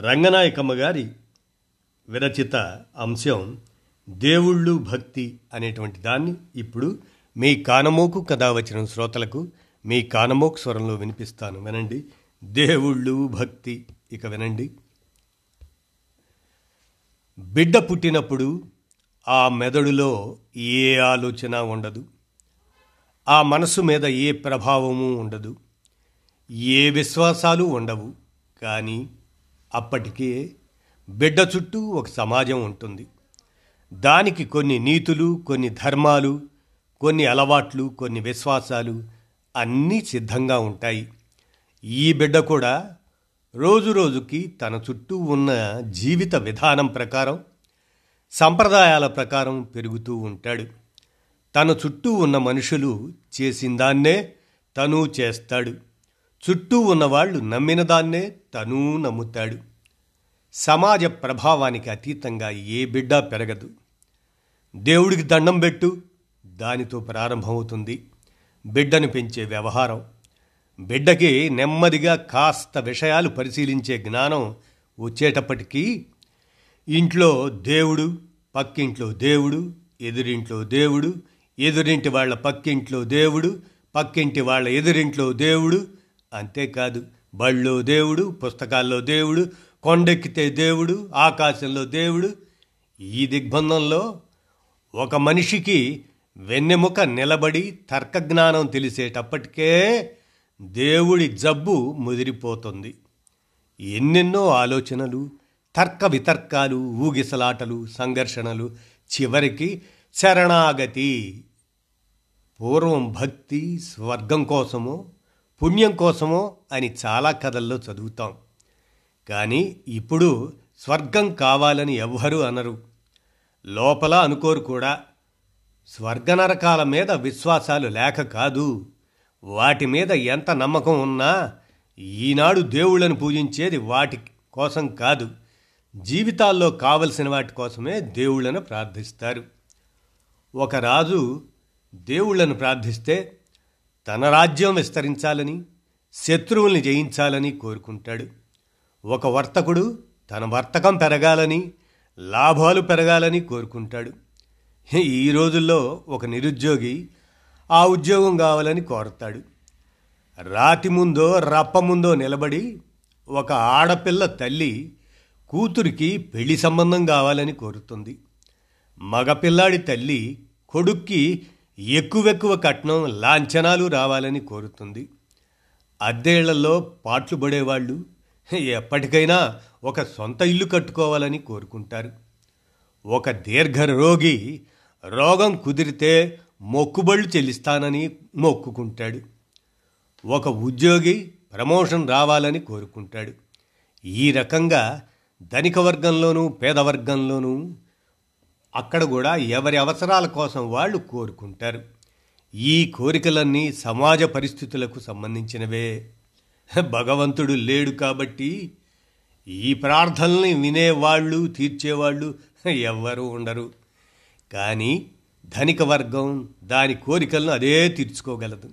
రంగనాయకమ్మ గారి విరచిత అంశం దేవుళ్ళు భక్తి అనేటువంటి దాన్ని ఇప్పుడు మీ కానమోకు కథ వచ్చిన శ్రోతలకు మీ కానమోకు స్వరంలో వినిపిస్తాను. వినండి. దేవుళ్ళు భక్తి. ఇక వినండి. బిడ్డ పుట్టినప్పుడు ఆ మెదడులో ఏ ఆలోచన ఉండదు. ఆ మనసు మీద ఏ ప్రభావము ఉండదు. ఏ విశ్వాసాలు ఉండవు. కానీ అప్పటికే బిడ్డ చుట్టూ ఒక సమాజం ఉంటుంది. దానికి కొన్ని నీతులు కొన్ని ధర్మాలు కొన్ని అలవాట్లు కొన్ని విశ్వాసాలు అన్నీ సిద్ధంగా ఉంటాయి. ఈ బిడ్డ కూడా రోజు రోజుకి తన చుట్టూ ఉన్న జీవిత విధానం ప్రకారం సంప్రదాయాల ప్రకారం పెరుగుతూ ఉంటాడు. తన చుట్టూ ఉన్న మనుషులు చేసిందాన్నే తను చేస్తాడు. చుట్టూ ఉన్నవాళ్ళు నమ్మిన దాన్నే తనూ నమ్ముతాడు. సమాజ ప్రభావానికి అతీతంగా ఏ బిడ్డ పెరగదు. దేవుడికి దండం పెట్టు దానితో ప్రారంభమవుతుంది. బిడ్డను పెంచే వ్యవహారం బిడ్డకి నెమ్మదిగా కాస్త విషయాలు పరిశీలించే జ్ఞానం వచ్చేటప్పటికీ ఇంట్లో దేవుడు పక్కింట్లో దేవుడు ఎదురింట్లో దేవుడు ఎదురింటి వాళ్ళ పక్కింట్లో దేవుడు పక్కింటి వాళ్ళ ఎదురింట్లో దేవుడు అంతేకాదు బళ్ళో దేవుడు పుస్తకాల్లో దేవుడు కొండెక్కితే దేవుడు ఆకాశంలో దేవుడు. ఈ దిగ్బంధంలో ఒక మనిషికి వెన్నెముక నిలబడి తర్కజ్ఞానం తెలిసేటప్పటికే దేవుడి జబ్బు ముదిరిపోతుంది. ఎన్నెన్నో ఆలోచనలు తర్క వితర్కాలు ఊగిసలాటలు సంఘర్షణలు చివరికి శరణాగతి. పూర్వం భక్తి స్వర్గం కోసమో పుణ్యం కోసమో అని చాలా కథల్లో చదువుతాం. కానీ ఇప్పుడు స్వర్గం కావాలని ఎవ్వరూ అనరు. లోపల అనుకోరు కూడా. స్వర్గనరకాల మీద విశ్వాసాలు లేక కాదు. వాటి మీద ఎంత నమ్మకం ఉన్నా ఈనాడు దేవుళ్ళను పూజించేది వాటి కోసం కాదు. జీవితాల్లో కావలసిన వాటి కోసమే దేవుళ్ళను ప్రార్థిస్తారు. ఒక రాజు దేవుళ్ళను ప్రార్థిస్తే తన రాజ్యం విస్తరించాలని శత్రువుల్ని జయించాలని కోరుకుంటాడు. ఒక వర్తకుడు తన వర్తకం పెరగాలని లాభాలు పెరగాలని కోరుకుంటాడు. ఈ రోజుల్లో ఒక నిరుద్యోగి ఆ ఉద్యోగం కావాలని కోరతాడు. రాతి ముందో రప్ప ముందో నిలబడి ఒక ఆడపిల్ల తల్లి కూతురికి పెళ్ళి సంబంధం కావాలని కోరుతుంది. మగపిల్లాడి తల్లి కొడుక్కి ఎక్కువెక్కువ కట్నం లాంఛనాలు రావాలని కోరుతుంది. అద్దేళ్ళలో పాట్లు పడేవాళ్ళు ఎప్పటికైనా ఒక సొంత ఇల్లు కట్టుకోవాలని కోరుకుంటారు. ఒక దీర్ఘ రోగి రోగం కుదిరితే మొక్కుబళ్ళు చెల్లిస్తానని మొక్కుకుంటాడు. ఒక ఉద్యోగి ప్రమోషన్ రావాలని కోరుకుంటాడు. ఈ రకంగా ధనిక వర్గంలోనూ పేదవర్గంలోనూ అక్కడ కూడా ఎవరి అవసరాల కోసం వాళ్ళు కోరుకుంటారు. ఈ కోరికలన్నీ సమాజ పరిస్థితులకు సంబంధించినవే. భగవంతుడు లేడు కాబట్టి ఈ ప్రార్థనల్ని వినేవాళ్ళు తీర్చేవాళ్ళు ఎవ్వరూ ఉండరు. కానీ ధనిక వర్గం దాని కోరికలను అదే తీర్చుకోగలదు.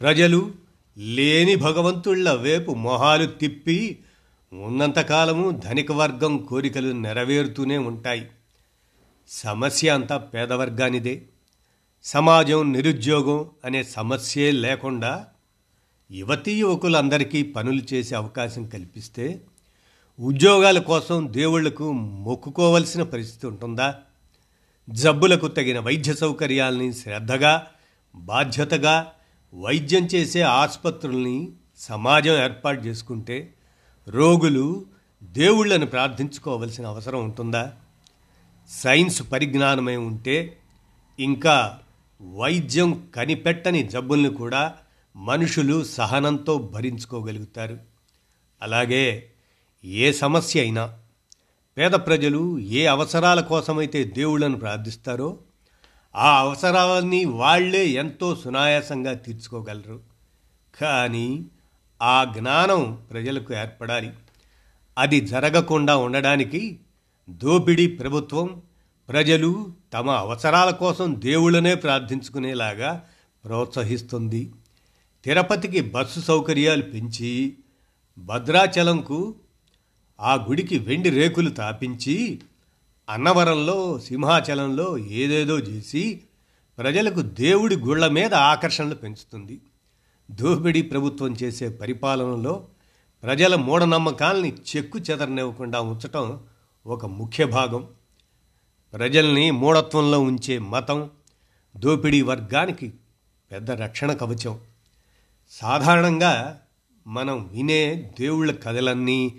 ప్రజలు లేని భగవంతుళ్ళ వైపు మొహాలు తిప్పి ఉన్నంతకాలము ధనిక వర్గం కోరికలు నెరవేరుతూనే ఉంటాయి. సమస్య అంతా పేదవర్గానిదే. సమాజం నిరుద్యోగం అనే సమస్యే లేకుండా యువతీ యువకులందరికీ పనులు చేసే అవకాశం కల్పిస్తే ఉద్యోగాల కోసం దేవుళ్ళకు మొక్కుకోవలసిన పరిస్థితి ఉంటుందా? జబ్బులకు తగిన వైద్య సౌకర్యాలని శ్రద్ధగా బాధ్యతగా వైద్యం చేసే ఆసుపత్రుల్ని సమాజం ఏర్పాటు చేసుకుంటే రోగులు దేవుళ్ళను ప్రార్థించుకోవలసిన అవసరం ఉంటుందా? సైన్స్ పరిజ్ఞానమే ఉంటే ఇంకా వైద్యం కనిపెట్టని జబ్బుల్ని కూడా మనుషులు సహనంతో భరించుకోగలుగుతారు. అలాగే ఏ సమస్య అయినా పేద ప్రజలు ఏ అవసరాల కోసమైతే దేవుళ్ళను ప్రార్థిస్తారో ఆ అవసరాలన్నీ వాళ్ళే ఎంతో సునాయాసంగా తీర్చుకోగలరు. కానీ ఆ జ్ఞానం ప్రజలకు ఏర్పడాలి. అది జరగకుండా ఉండడానికి దోపిడీ ప్రభుత్వం ప్రజలు తమ అవసరాల కోసం దేవుళ్ళనే ప్రార్థించుకునేలాగా ప్రోత్సహిస్తుంది. తిరుపతికి బస్సు సౌకర్యాలు పెంచి భద్రాచలంకు ఆ గుడికి వెండి రేకులు తాపించి అన్నవరంలో సింహాచలంలో ఏదేదో చేసి ప్రజలకు దేవుడి గుళ్ళ మీద ఆకర్షణలు పెంచుతుంది. దోపిడీ ప్రభుత్వం చేసే పరిపాలనలో ప్రజల మూఢనమ్మకాల్ని చెక్కు చెదరనివ్వకుండా ఉంచటం ఒక ముఖ్య భాగం. ప్రజల్ని మూఢత్వంలో ఉంచే మతం దోపిడీ వర్గానికి పెద్ద రక్షణ కవచం. సాధారణంగా మనం వినే దేవుళ్ళ కథలన్నీ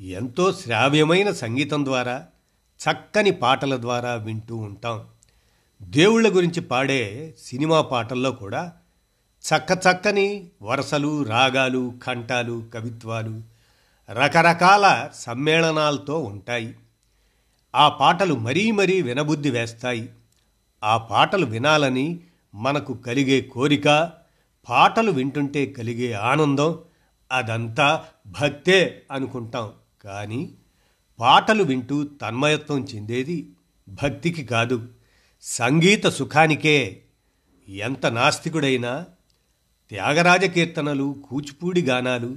ఎంతో శ్రావ్యమైన సంగీతం ద్వారా చక్కని పాటల ద్వారా వింటూ ఉంటాం. దేవుళ్ళ గురించి పాడే సినిమా పాటల్లో కూడా చక్క చక్కని వరసలు రాగాలు కంఠాలు కవిత్వాలు రకరకాల సమ్మేళనాలతో ఉంటాయి. ఆ పాటలు మరీ మరీ వినబుద్ధి వేస్తాయి. ఆ పాటలు వినాలని మనకు కలిగే కోరిక పాటలు వింటుంటే కలిగే ఆనందం అదంతా భక్తే అనుకుంటాం. కానీ పాటలు వింటూ తన్మయత్వం చెందేది భక్తికి కాదు. సంగీత సుఖానికే. ఎంత నాస్తికుడైనా త్యాగరాజ కీర్తనలు కూచిపూడి గానాలు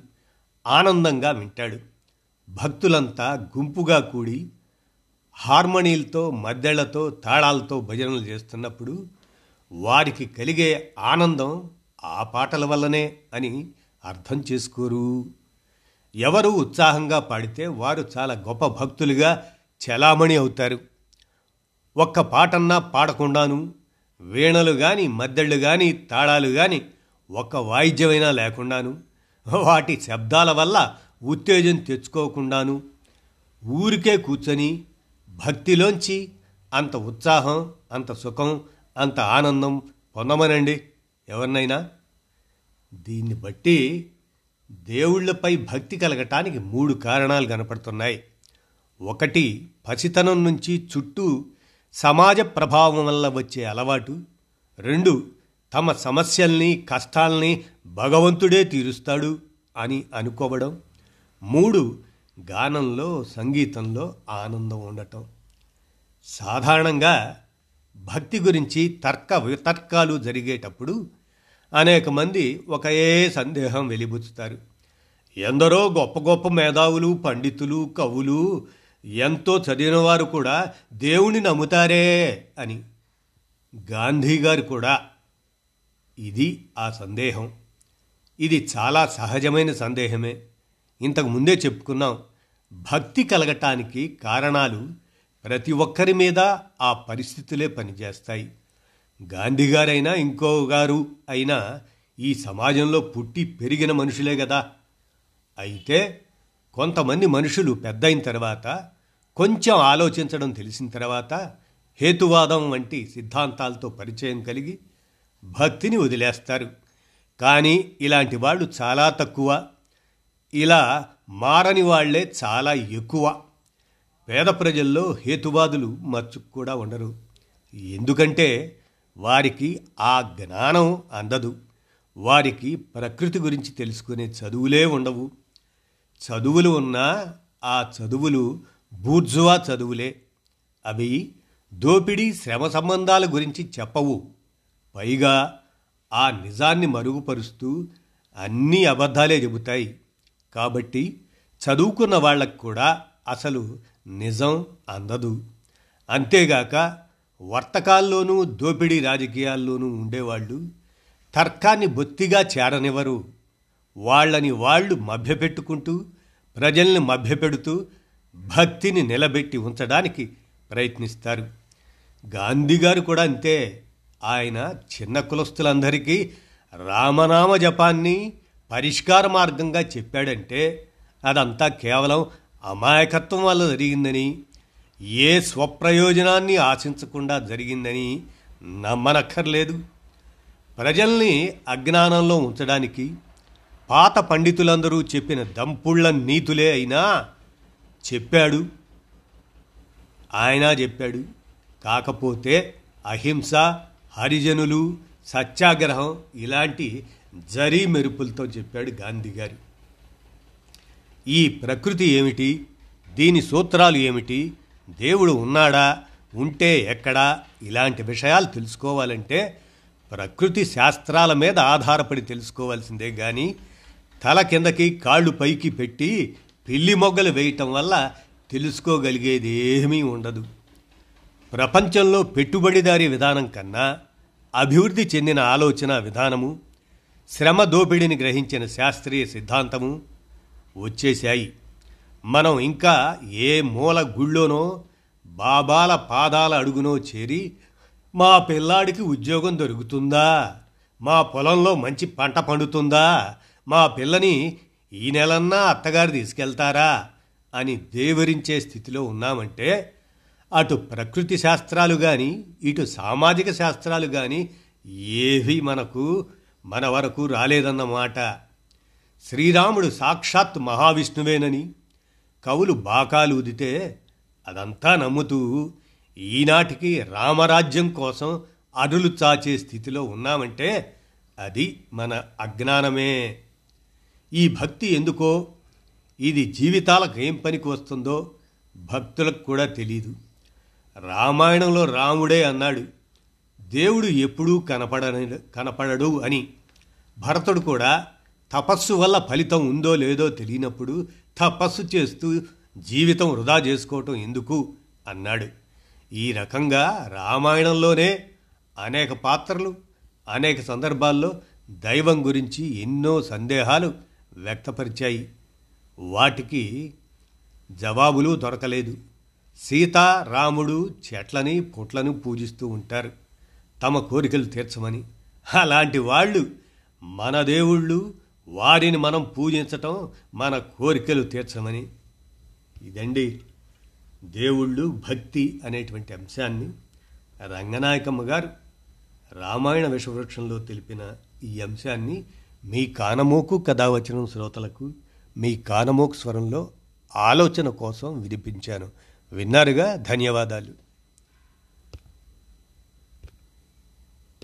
ఆనందంగా వింటాడు. భక్తులంతా గుంపుగా కూడి హార్మోనీలతో మద్దెళ్ళతో తాళాలతో భజనలు చేస్తున్నప్పుడు వారికి కలిగే ఆనందం ఆ పాటల వల్లనే అని అర్థం చేసుకోరు. ఎవరు ఉత్సాహంగా పాడితే వారు చాలా గొప్ప భక్తులుగా చలామణి అవుతారు. ఒక్క పాటన్నా పాడకుండాను వీణలు కానీ మద్దళ్ళు కానీ తాళాలు కానీ ఒక్క వాయిద్యమైనా లేకుండాను వాటి శబ్దాల వల్ల ఉత్తేజం తెచ్చుకోకుండాను ఊరికే కూర్చొని భక్తిలోంచి అంత ఉత్సాహం అంత సుఖం అంత ఆనందం పొందమనండి. ఎవరినైనా? దీన్ని బట్టి దేవుళ్ళపై భక్తి కలగటానికి మూడు కారణాలు కనపడుతున్నాయి. ఒకటి పసితనం నుంచి చుట్టూ సమాజ ప్రభావం వల్ల వచ్చే అలవాటు. రెండు తమ సమస్యల్ని కష్టాల్ని భగవంతుడే తీరుస్తాడు అని అనుకోవడం. మూడు గానంలో సంగీతంలో ఆనందం ఉండటం. సాధారణంగా భక్తి గురించి తర్క వితర్కాలు జరిగేటప్పుడు అనేక మంది ఒకే సందేహం వెలిబుచ్చుతారు. ఎందరో గొప్ప గొప్ప మేధావులు పండితులు కవులు ఎంతో చదివినవారు కూడా దేవుణ్ణి నమ్ముతారే అని. గాంధీ గారు కూడా ఇది ఆ సందేహం. ఇది చాలా సహజమైన సందేహమే. ఇంతకు ముందే చెప్పుకున్నాం భక్తి కలగటానికి కారణాలు ప్రతి ఒక్కరి మీద ఆ పరిస్థితులే పనిచేస్తాయి. గాంధీ గారైనా ఇంకో గారు అయినా ఈ సమాజంలో పుట్టి పెరిగిన మనుషులే కదా అయితే కొంతమంది మనుషులు పెద్దయిన తర్వాత కొంచెం ఆలోచించడం తెలిసిన తర్వాత హేతువాదం వంటి సిద్ధాంతాలతో పరిచయం కలిగి భక్తిని వదిలేస్తారు. కానీ ఇలాంటి వాళ్ళు చాలా తక్కువ. ఇలా మారని వాళ్ళే చాలా ఎక్కువ. పేద ప్రజల్లో హేతువాదులు మచ్చుకు కూడా ఉండరు. ఎందుకంటే వారికి ఆ జ్ఞానం అందదు. వారికి ప్రకృతి గురించి తెలుసుకునే చదువులే ఉండవు. చదువులు ఉన్నా ఆ చదువులు బూర్జువా చదువులే. అవి దోపిడీ శ్రమ సంబంధాల గురించి చెప్పవు. పైగా ఆ నిజాన్ని మరుగుపరుస్తూ అన్నీ అబద్ధాలే చెబుతాయి. కాబట్టి చదువుకున్న వాళ్ళకు కూడా అసలు నిజం అందదు. అంతేగాక వర్తకాల్లోనూ దోపిడీ రాజకీయాల్లోనూ ఉండేవాళ్ళు తర్కాన్ని బొత్తిగా చేరనివ్వరు. వాళ్ళని వాళ్ళు మభ్యపెట్టుకుంటూ ప్రజల్ని మభ్యపెడుతూ భక్తిని నిలబెట్టి ఉంచడానికి ప్రయత్నిస్తారు. గాంధీ గారు కూడా అంతే. ఆయన చిన్న కులస్తులందరికీ రామనామ జపాన్ని పరిష్కార మార్గంగా చెప్పాడంటే అదంతా కేవలం అమాయకత్వం వల్ల జరిగిందని ఏ స్వప్రయోజనాన్ని ఆశించకుండా జరిగిందని నమ్మనక్కర్లేదు. ప్రజల్ని అజ్ఞానంలో ఉంచడానికి పాత పండితులందరూ చెప్పిన దంపుళ్ళ నీతులే అయినా చెప్పాడు. ఆయన చెప్పాడు. కాకపోతే అహింస హరిజనులు సత్యాగ్రహం ఇలాంటి జరీ మెరుపులతో చెప్పాడు గాంధీ గారు. ఈ ప్రకృతి ఏమిటి? దీని సూత్రాలు ఏమిటి? దేవుడు ఉన్నాడా? ఉంటే ఎక్కడా? ఇలాంటి విషయాలు తెలుసుకోవాలంటే ప్రకృతి శాస్త్రాల మీద ఆధారపడి తెలుసుకోవాల్సిందే కానీ తల కిందకి కాళ్ళు పైకి పెట్టి పిల్లి మొగ్గలు వేయటం వల్ల తెలుసుకోగలిగేది ఏమీ ఉండదు. ప్రపంచంలో పెట్టుబడిదారీ విధానం కన్నా అభివృద్ధి చెందిన ఆలోచన విధానము శ్రమ దోపిడిని గ్రహించిన శాస్త్రీయ సిద్ధాంతము వచ్చేశాయి. మనం ఇంకా ఏ మూల గుళ్ళోనో బాబాల పాదాల అడుగునో చేరి మా పిల్లాడికి ఉద్యోగం దొరుకుతుందా? మా పొలంలో మంచి పంట పండుతుందా? మా పిల్లని ఈ నెలన్నా అత్తగారు తీసుకెళ్తారా? అని దేవరించే స్థితిలో ఉన్నామంటే అటు ప్రకృతి శాస్త్రాలు కానీ ఇటు సామాజిక శాస్త్రాలు కానీ ఏవి మనకు మన వరకు రాలేదన్నమాట. శ్రీరాముడు సాక్షాత్ మహావిష్ణువేనని కవులు బాకాలు ఉదితే అదంతా నమ్ముతూ ఈనాటికి రామరాజ్యం కోసం అరులు చాచే స్థితిలో ఉన్నామంటే అది మన అజ్ఞానమే. ఈ భక్తి ఎందుకో? ఇది జీవితాలకు ఏం పనికి వస్తుందో భక్తులకు కూడా తెలియదు రామాయణంలో రాముడే అన్నాడు దేవుడు ఎప్పుడూ కనపడని కనపడడు అని. భరతుడు కూడా తపస్సు వల్ల ఫలితం ఉందో లేదో తెలియనప్పుడు తపస్సు చేస్తూ జీవితం వృధా చేసుకోవటం ఎందుకు అన్నాడు. ఈ రకంగా రామాయణంలోనే అనేక పాత్రలు అనేక సందర్భాల్లో దైవం గురించి ఎన్నో సందేహాలు వ్యక్తపరిచాయి. వాటికి జవాబులు దొరకలేదు. సీత రాముడు చెట్లని పుట్లను పూజిస్తూ ఉంటారు. తమ కోరికలు తీర్చమని. అలాంటి వాళ్ళు మన దేవుళ్ళు వారిని మనం పూజించటం మన కోరికలు తీర్చమని. ఇదండి దేవుళ్ళు భక్తి అనేటువంటి అంశాన్ని రంగనాయకమ్మ గారు రామాయణ విషవృక్షంలో తెలిపిన ఈ అంశాన్ని మీ కానమోకు కథావచనం శ్రోతలకు మీ కానమోకు స్వరంలో ఆలోచన కోసం వినిపించాను. విన్నారుగా? ధన్యవాదాలు.